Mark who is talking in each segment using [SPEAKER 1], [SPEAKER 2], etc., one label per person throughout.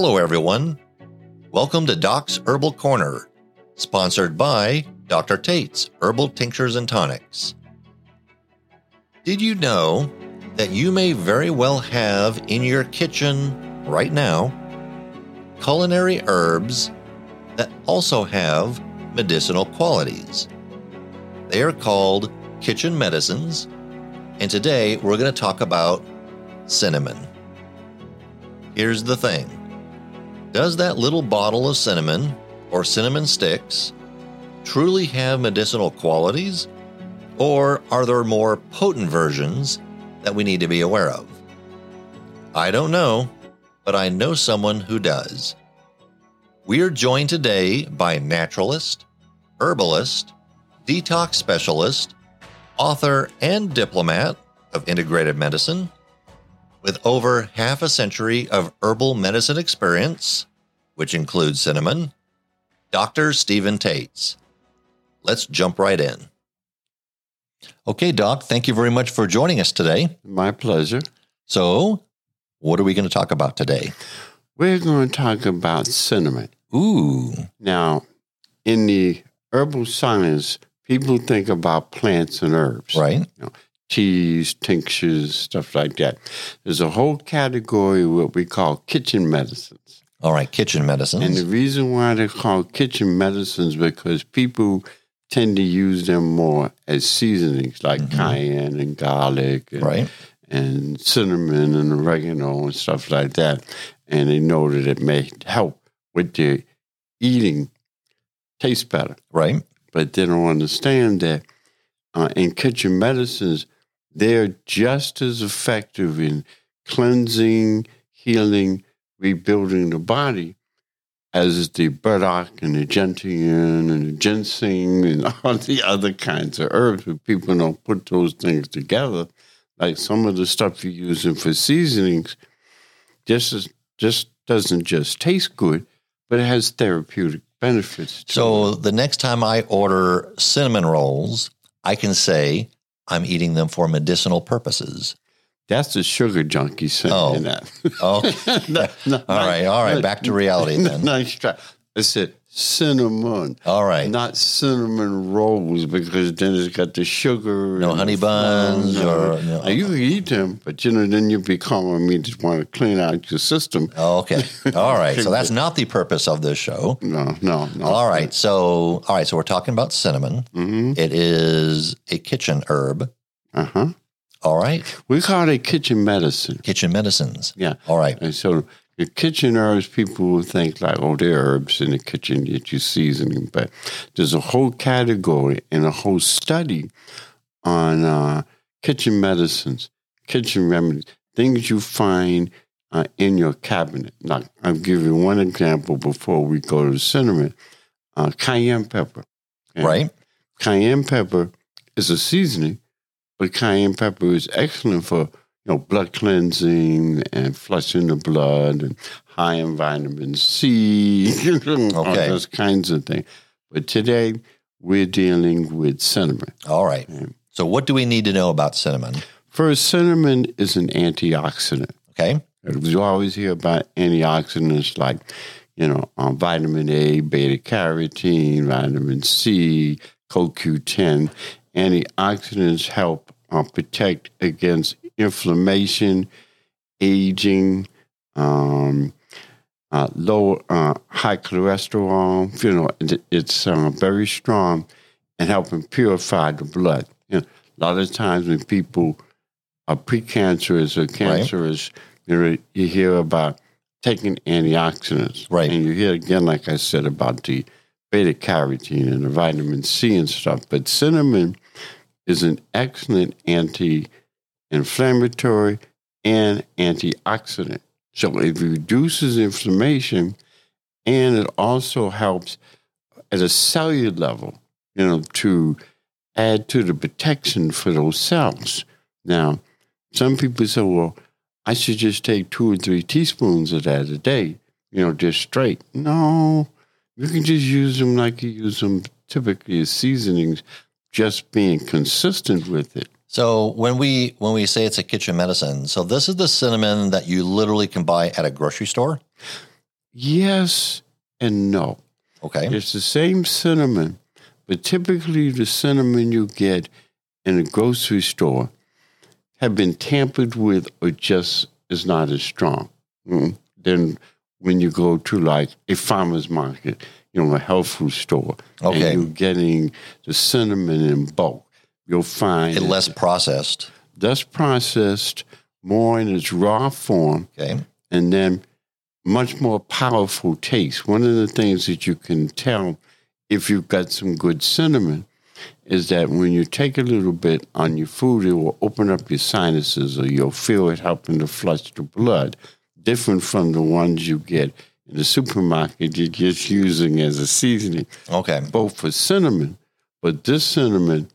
[SPEAKER 1] Hello, everyone. Welcome to Doc's Herbal Corner, sponsored by Dr. Tate's Herbal Tinctures and Tonics. Did you know that you may very well have in your kitchen right now culinary herbs that also have medicinal qualities? They are called kitchen medicines, and today we're going to talk about cinnamon. Here's the thing Does that little bottle of cinnamon or cinnamon sticks truly have medicinal qualities? Or are there more potent versions that we need to be aware of? I don't know, but I know someone who does. We are joined today by naturalist, herbalist, detox specialist, author, and diplomat of integrated medicine, with over half a century of herbal medicine experience, which includes cinnamon, Dr. Stephen Tates. Let's jump right in. Okay, Doc, thank you very much for joining us today.
[SPEAKER 2] My pleasure.
[SPEAKER 1] So, what are we going to talk about today?
[SPEAKER 2] We're going to talk about cinnamon.
[SPEAKER 1] Ooh,
[SPEAKER 2] Now, in the herbal science, people think about plants and herbs,
[SPEAKER 1] right?
[SPEAKER 2] Teas, tinctures, stuff like that. There's a whole category of what we call kitchen medicines.
[SPEAKER 1] All right, kitchen medicines.
[SPEAKER 2] And the reason why they're called kitchen medicines because people tend to use them more as seasonings like
[SPEAKER 1] Mhm.
[SPEAKER 2] cayenne and garlic and,
[SPEAKER 1] right?
[SPEAKER 2] and cinnamon and oregano and stuff like that. And they know that it may help with their eating taste better.
[SPEAKER 1] Right.
[SPEAKER 2] But they don't understand that uh, in kitchen medicines, they're just as effective in cleansing, healing, rebuilding the body as the burdock and the gentian and the ginseng and all the other kinds of herbs. But people don't put those things together. Like some of the stuff you're using for seasonings, just as, just doesn't just taste good, but it has therapeutic benefits.
[SPEAKER 1] So the next time I order cinnamon rolls, I can say I'm eating them for medicinal purposes.
[SPEAKER 2] That's the sugar junkie saying
[SPEAKER 1] Oh.
[SPEAKER 2] that.
[SPEAKER 1] Oh,
[SPEAKER 2] No, no,
[SPEAKER 1] all right, all right. Back to reality then.
[SPEAKER 2] Nice try. I said cinnamon,
[SPEAKER 1] All right.
[SPEAKER 2] not cinnamon rolls, because then it's got the sugar.
[SPEAKER 1] No honey buns or- no.
[SPEAKER 2] Now, you can eat them, but you know, then you become. I mean, just want to clean out your system.
[SPEAKER 1] Oh, Okay. All right. So that's not the purpose of this show.
[SPEAKER 2] No, no, no.
[SPEAKER 1] All right. So, all right. So we're talking about cinnamon.
[SPEAKER 2] Mm-hmm.
[SPEAKER 1] It is a kitchen herb.
[SPEAKER 2] Uh huh.
[SPEAKER 1] All right.
[SPEAKER 2] We call it kitchen medicine.
[SPEAKER 1] Kitchen medicines.
[SPEAKER 2] Yeah.
[SPEAKER 1] All right.
[SPEAKER 2] And so the kitchen herbs, people will think like, oh, they're herbs in the kitchen that you seasoning. But there's a whole category and a whole study on uh, kitchen medicines, kitchen remedies, things you find uh, in your cabinet. Like, I'll give you one example before we go to cinnamon. Uh, cayenne pepper. Okay?
[SPEAKER 1] Right.
[SPEAKER 2] Cayenne pepper is a seasoning, but cayenne pepper is excellent for you know blood cleansing and flushing the blood and high in vitamin C, all those kinds of things. But today we're dealing with cinnamon.
[SPEAKER 1] All right.
[SPEAKER 2] Okay.
[SPEAKER 1] So, what do we need to know about cinnamon?
[SPEAKER 2] First, cinnamon is an antioxidant.
[SPEAKER 1] Okay.
[SPEAKER 2] You always hear about antioxidants like, you know, um, vitamin A, beta carotene, vitamin C, CoQ10. Antioxidants help uh, protect against inflammation, aging, um, uh, low, uh, high cholesterol. You know, it, it's uh, very strong and helping purify the blood. You know, a lot of times when people are precancerous or cancerous, you know, you hear about taking antioxidants.
[SPEAKER 1] Right.
[SPEAKER 2] And you hear again, like I said, about the beta carotene and the vitamin C and stuff. But cinnamon is an excellent anti inflammatory and antioxidant. So it reduces inflammation and it also helps at a cellular level, you know, to add to the protection for those cells. Now, some people say, well, I should just take two or three teaspoons of that a day, you know, just straight. No, you can just use them like you use them typically as seasonings, just being consistent with it.
[SPEAKER 1] So when we when we say it's a kitchen medicine, so this is the cinnamon that you literally can buy at a grocery store.
[SPEAKER 2] yes and no.
[SPEAKER 1] Okay.
[SPEAKER 2] It's the same cinnamon, but typically the cinnamon you get in a grocery store have been tampered with or just is not as strong. Mm. Then when you go to like a farmer's market, you know, a health food store,
[SPEAKER 1] Okay.
[SPEAKER 2] and you're getting the cinnamon in bulk, you'll find
[SPEAKER 1] It less processed.
[SPEAKER 2] less processed, more in its raw form,
[SPEAKER 1] Okay.
[SPEAKER 2] and then much more powerful taste. One of the things that you can tell if you've got some good cinnamon is that when you take a little bit on your food, it will open up your sinuses or you'll feel it helping to flush the blood, different from the ones you get in the supermarket you're just using as a seasoning,
[SPEAKER 1] Okay.
[SPEAKER 2] both for cinnamon, but this cinnamon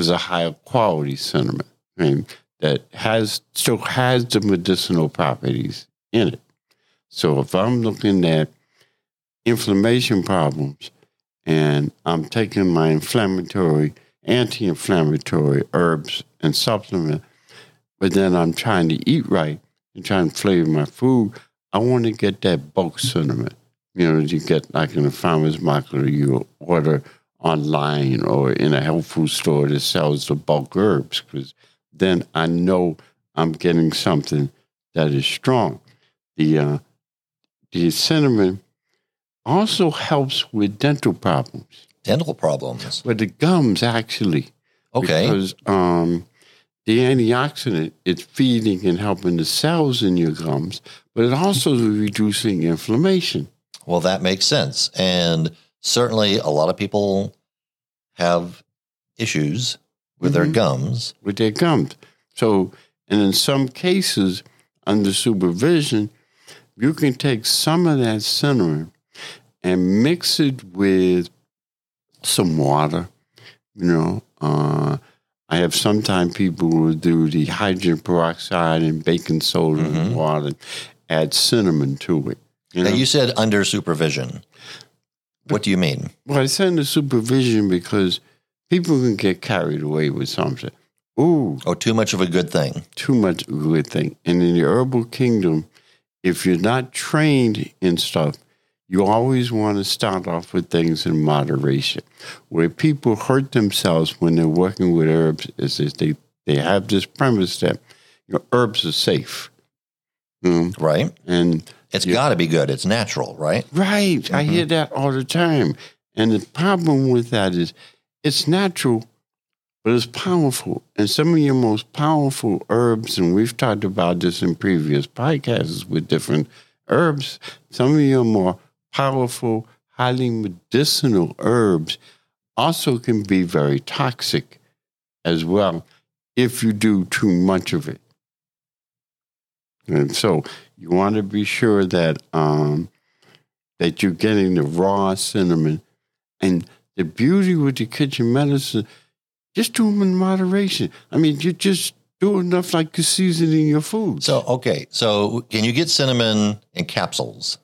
[SPEAKER 2] is a higher quality cinnamon mean, that has still has the medicinal properties in it. So if I'm looking at inflammation problems and I'm taking my inflammatory, anti-inflammatory herbs and supplement, but then I'm trying to eat right and trying to flavor my food, I want to get that bulk cinnamon. You know, you get like in a farmer's market or you order online or in a health food store that sells the bulk herbs because then I know I'm getting something that is strong. The uh, the cinnamon also helps with dental problems,
[SPEAKER 1] Dental problems.
[SPEAKER 2] with the gums actually.
[SPEAKER 1] Okay.
[SPEAKER 2] Because um, the antioxidant it's feeding and helping the cells in your gums, but it also is reducing inflammation.
[SPEAKER 1] Well, that makes sense. And certainly a lot of people have issues with their
[SPEAKER 2] Mhm.
[SPEAKER 1] gums.
[SPEAKER 2] with their gums. So, and in some cases, under supervision, you can take some of that cinnamon and mix it with some water. You know, uh, I have sometimes people will do the hydrogen peroxide and baking soda
[SPEAKER 1] Mhm.
[SPEAKER 2] and water, add cinnamon to it. You
[SPEAKER 1] Now,
[SPEAKER 2] know?
[SPEAKER 1] you said under supervision. What do you mean?
[SPEAKER 2] Well, I say under supervision because people can get carried away with something. Ooh,
[SPEAKER 1] Oh, too much of a good thing.
[SPEAKER 2] too much of a good thing. And in the herbal kingdom, if you're not trained in stuff, you always want to start off with things in moderation. Where people hurt themselves when they're working with herbs is that they, they have this premise that you know, herbs are safe. Mm,
[SPEAKER 1] Right?
[SPEAKER 2] And
[SPEAKER 1] It's
[SPEAKER 2] Yeah.
[SPEAKER 1] got to be good. It's natural, right?
[SPEAKER 2] Right. I mm-hmm. hear that all the time. And the problem with that is it's natural, but it's powerful. And some of your most powerful herbs, and we've talked about this in previous podcasts with different herbs, some of your more powerful, highly medicinal herbs also can be very toxic as well if you do too much of it. And so you want to be sure that um, that you're getting the raw cinnamon. And the beauty with the kitchen medicine, just do them in moderation. I mean, you just do enough like you're seasoning your food.
[SPEAKER 1] So, okay. So, can you get cinnamon in capsules?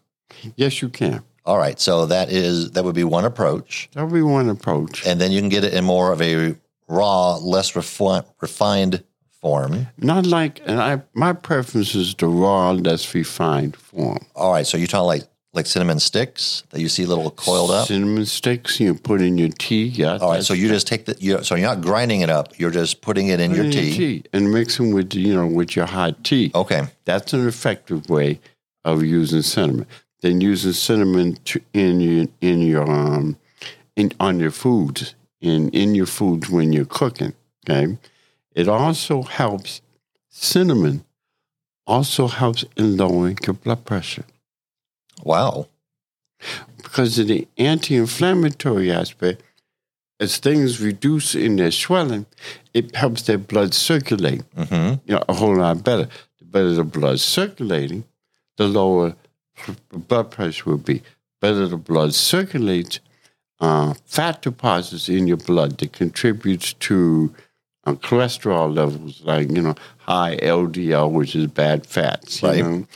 [SPEAKER 2] yes, you can.
[SPEAKER 1] All right. So, that is, that would be one approach.
[SPEAKER 2] That would be one approach.
[SPEAKER 1] And then you can get it in more of a raw, less refi- refined form.
[SPEAKER 2] Not like, and I my preference is the raw, less refined form.
[SPEAKER 1] All right. So, you're talking like, like cinnamon sticks that you see little coiled up?
[SPEAKER 2] Cinnamon sticks you put in your tea. Yeah.
[SPEAKER 1] All right. So, you just take the, you so you're not grinding it up. You're just putting it in your tea.
[SPEAKER 2] and mixing with you know with your hot tea.
[SPEAKER 1] Okay.
[SPEAKER 2] That's an effective way of using cinnamon. Then using cinnamon to, in your in your um in on your foods in in your foods when you're cooking. Okay, it also helps. Cinnamon also helps in lowering your blood pressure
[SPEAKER 1] Wow.
[SPEAKER 2] because of the anti-inflammatory aspect. As things reduce in their swelling, it helps their blood circulate.
[SPEAKER 1] hmm
[SPEAKER 2] you know, a whole lot better. The better the blood circulating, the lower the blood pressure will be. Better the blood circulates, uh, fat deposits in your blood that contributes to uh, cholesterol levels, like you know, high LDL, which is bad fats, you
[SPEAKER 1] Right.
[SPEAKER 2] know,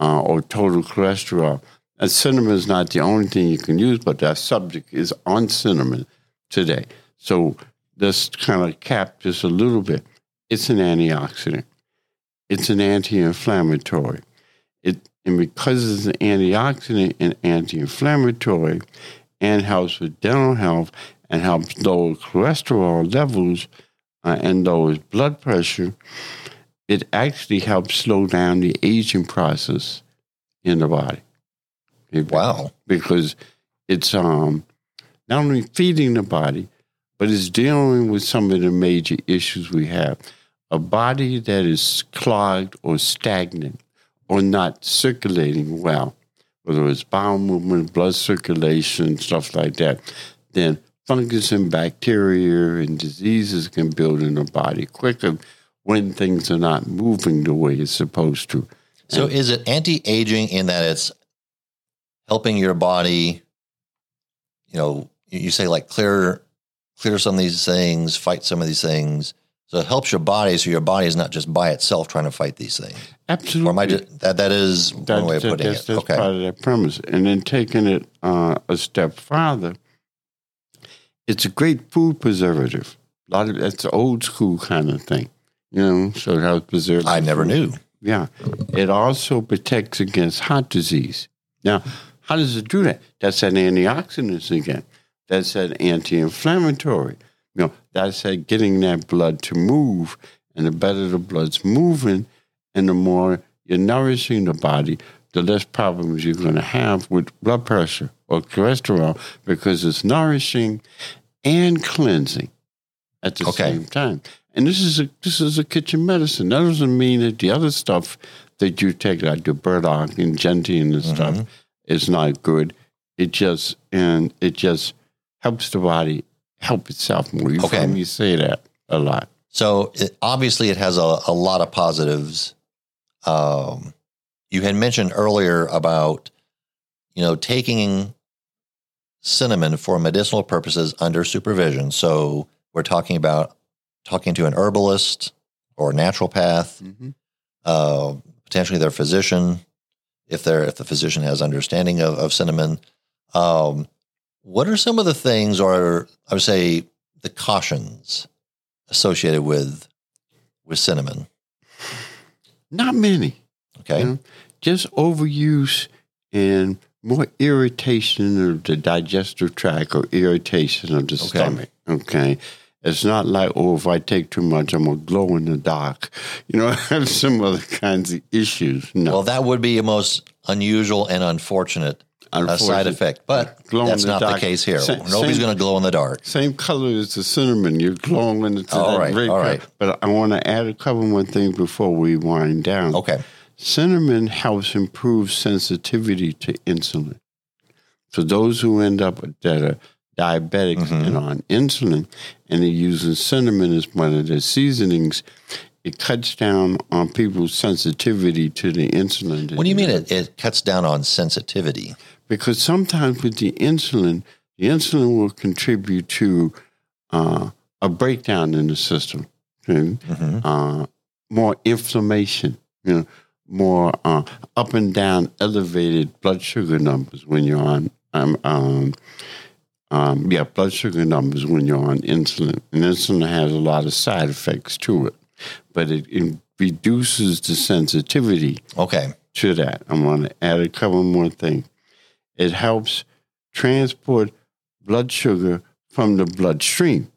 [SPEAKER 2] uh, or total cholesterol. And cinnamon is not the only thing you can use, but that subject is on cinnamon today. So let's kind of cap just a little bit. It's an antioxidant. It's an anti-inflammatory. It And because it's an antioxidant and anti inflammatory and helps with dental health and helps lower cholesterol levels uh, and lowers blood pressure, it actually helps slow down the aging process in the body. It-
[SPEAKER 1] Wow.
[SPEAKER 2] because it's um not only feeding the body, but it's dealing with some of the major issues we have. A body that is clogged or stagnant or not circulating well, whether it's bowel movement, blood circulation, stuff like that, then fungus and bacteria and diseases can build in the body quicker when things are not moving the way it's supposed to.
[SPEAKER 1] So is it anti-aging in that it's helping your body, you know, you say like clear clear some of these things, fight some of these things. So it helps your body so your body is not just by itself trying to fight these things.
[SPEAKER 2] Absolutely.
[SPEAKER 1] Or am I just, that that is one way of
[SPEAKER 2] that-
[SPEAKER 1] putting
[SPEAKER 2] that's,
[SPEAKER 1] it.
[SPEAKER 2] that's
[SPEAKER 1] Okay.
[SPEAKER 2] part of that premise. And then taking it uh, a step farther, it's a great food preservative. A lot of that's old school kind of thing, you know. So it helps preserve.
[SPEAKER 1] I never
[SPEAKER 2] food.
[SPEAKER 1] knew.
[SPEAKER 2] Yeah, it also protects against heart disease. Now, how does it do that? That's an antioxidant again. That's an anti-inflammatory. You know, that's that getting that blood to move, and the better the blood's moving, and the more you're nourishing the body, the less problems you're going to have with blood pressure or cholesterol because it's nourishing and cleansing at the
[SPEAKER 1] Okay.
[SPEAKER 2] same time. And this is a this is a kitchen medicine. That doesn't mean that the other stuff that you take, like the burdock and gentian and stuff, is not good. It just and it just helps the body help itself more. You
[SPEAKER 1] Okay.
[SPEAKER 2] me say that a lot.
[SPEAKER 1] So it, obviously, it has a, a lot of positives. Um, you had mentioned earlier about, you know, taking cinnamon for medicinal purposes under supervision. So we're talking about talking to an herbalist or naturopath,
[SPEAKER 2] Mm-hmm.
[SPEAKER 1] uh, potentially their physician, if they're if the physician has understanding of, of cinnamon. Um, what are some of the things, or I would say, the cautions associated with with cinnamon?
[SPEAKER 2] Not many.
[SPEAKER 1] Okay,
[SPEAKER 2] You know, just overuse and more irritation of the digestive tract or irritation of the stomach. Okay. It's not like, oh, if I take too much, I'm going to glow in the dark. You know, I have some other kinds of issues. No.
[SPEAKER 1] well, that would be a most unusual and unfortunate uh, side effect, but
[SPEAKER 2] Glow
[SPEAKER 1] that's
[SPEAKER 2] the
[SPEAKER 1] not the case here.
[SPEAKER 2] Sa-
[SPEAKER 1] Nobody's going to glow in the dark.
[SPEAKER 2] Same color as the cinnamon. You're glowing in
[SPEAKER 1] the
[SPEAKER 2] that
[SPEAKER 1] right,
[SPEAKER 2] red color. But I want to add a couple more things before we wind down.
[SPEAKER 1] Okay,
[SPEAKER 2] Cinnamon helps improve sensitivity to insulin. For those who end up that are diabetics
[SPEAKER 1] Mm-hmm.
[SPEAKER 2] and on insulin, and they're using cinnamon as one of their seasonings, it cuts down on people's sensitivity to the insulin.
[SPEAKER 1] what do you mean it, it cuts down on sensitivity?
[SPEAKER 2] Because sometimes with the insulin, the insulin will contribute to uh, a breakdown in the system, okay?
[SPEAKER 1] Mhm.
[SPEAKER 2] uh, more inflammation, you know, more uh, up and down elevated blood sugar numbers when you're on, um, um, um, yeah, blood sugar numbers when you're on insulin. And insulin has a lot of side effects to it, but it, it reduces the sensitivity
[SPEAKER 1] Okay,
[SPEAKER 2] to that. I want to add a couple more things. It helps transport blood sugar from the bloodstream,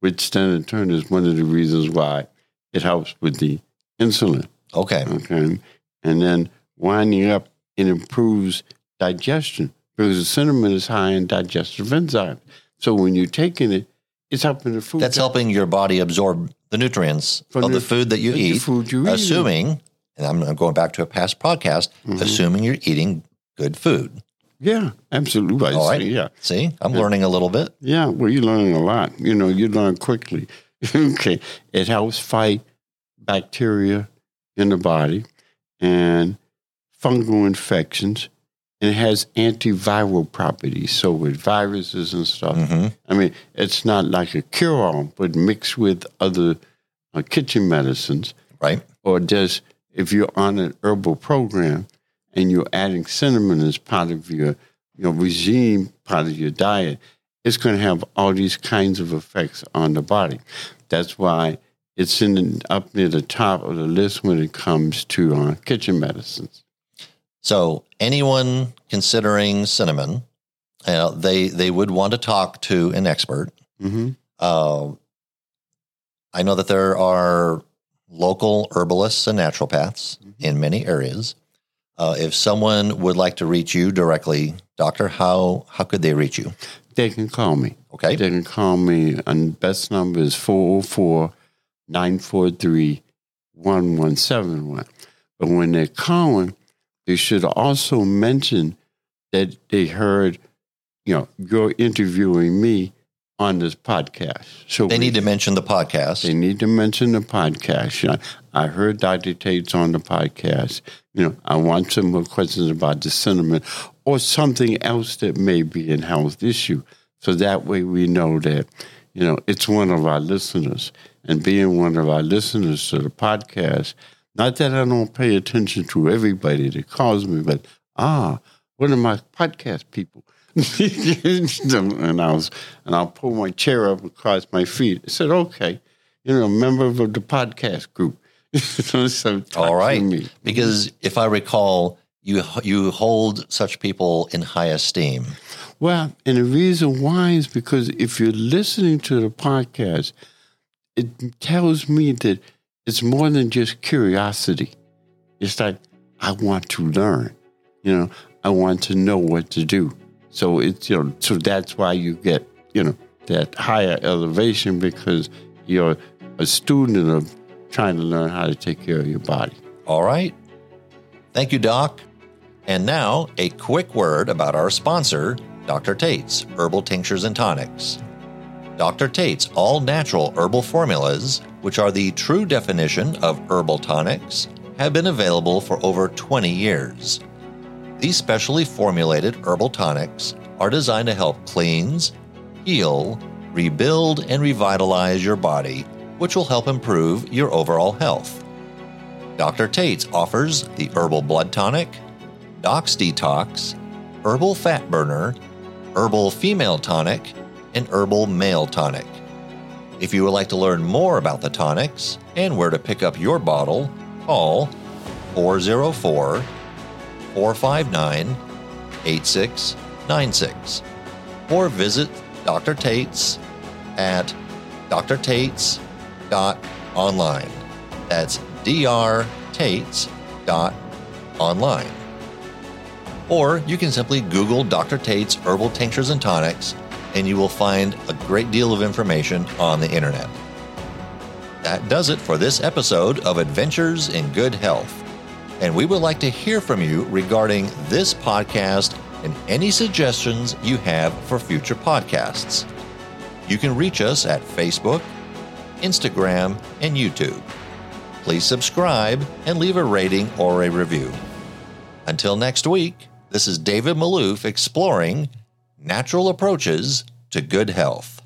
[SPEAKER 2] which then in turn is one of the reasons why it helps with the insulin.
[SPEAKER 1] Okay,
[SPEAKER 2] Okay. And then winding up, it improves digestion because the cinnamon is high in digestive enzymes. So when you're taking it, it's helping the food.
[SPEAKER 1] that's helping your body absorb the nutrients
[SPEAKER 2] From
[SPEAKER 1] of the
[SPEAKER 2] the-
[SPEAKER 1] food that you
[SPEAKER 2] the
[SPEAKER 1] eat.
[SPEAKER 2] food you eat.
[SPEAKER 1] assuming, and I'm I'm going back to a past podcast,
[SPEAKER 2] Mhm.
[SPEAKER 1] assuming you're eating good food.
[SPEAKER 2] Yeah, absolutely.
[SPEAKER 1] All right.
[SPEAKER 2] see, Yeah.
[SPEAKER 1] See, I'm learning a little bit.
[SPEAKER 2] Yeah, well, you're learning a lot. You know, you learn quickly. okay. It helps fight bacteria in the body and fungal infections. And it has antiviral properties. So with viruses and stuff,
[SPEAKER 1] hmm
[SPEAKER 2] I mean, it's not like a cure-all, but mixed with other uh, kitchen medicines
[SPEAKER 1] Right?
[SPEAKER 2] or just if you're on an herbal program and you're adding cinnamon as part of your your regime, part of your diet, it's going to have all these kinds of effects on the body. That's why it's in the, up near the top of the list when it comes to uh, kitchen medicines.
[SPEAKER 1] So anyone considering cinnamon, uh, they they would want to talk to an expert.
[SPEAKER 2] hmm
[SPEAKER 1] Uh, I know that there are local herbalists and naturopaths in many areas. Uh, if someone would like to reach you directly, doctor, how how could they reach you?
[SPEAKER 2] They can call me.
[SPEAKER 1] Okay,
[SPEAKER 2] They can call me, and best number is 404 943 1171. But when they're calling, they should also mention that they heard, you know, you're interviewing me on this podcast. So
[SPEAKER 1] they need to mention the podcast.
[SPEAKER 2] They need to mention the podcast. You know, I heard Dr. Tate's on the podcast. You know, I want some more questions about the cinnamon or something else that may be a health issue. So that way we know that, you know, it's one of our listeners. And being one of our listeners to the podcast, not that I don't pay attention to everybody that calls me, but ah, one of my podcast people. and I was, and I'll pull my chair up across my feet. I said, "Okay, you know, a member of the podcast group." so to me.
[SPEAKER 1] because if I recall, you you hold such people in high esteem.
[SPEAKER 2] Well, and the reason why is because if you're listening to the podcast, it tells me that it's more than just curiosity. It's like I want to learn. You know, I want to know what to do. So it's you know, so that's why you get you know that higher elevation because you're a student of trying to learn how to take care of your body.
[SPEAKER 1] All right. Thank you, Doc. And now, a quick word about our sponsor, Dr. Tate's Herbal Tinctures and Tonics. Dr. Tate's all natural herbal formulas, which are the true definition of herbal tonics, have been available for over 20 years. These specially formulated herbal tonics are designed to help cleanse, heal, rebuild, and revitalize your body, which will help improve your overall health. Dr. Tate's offers the Herbal Blood Tonic, Doc's Detox, Herbal Fat Burner, Herbal Female Tonic, and Herbal Male Tonic. If you would like to learn more about the tonics and where to pick up your bottle, call 404 459 8696 or visit Dr. Tate's at drtates.online. That's drtates.online. Or you can simply Google Dr. Tate's Herbal Tinctures and Tonics and you will find a great deal of information on the internet. That does it for this episode of Adventures in Good Health. And we would like to hear from you regarding this podcast and any suggestions you have for future podcasts. You can reach us at Facebook, Instagram, and YouTube. Please subscribe and leave a rating or a review. Until next week, this is David Maloof exploring natural approaches to good health.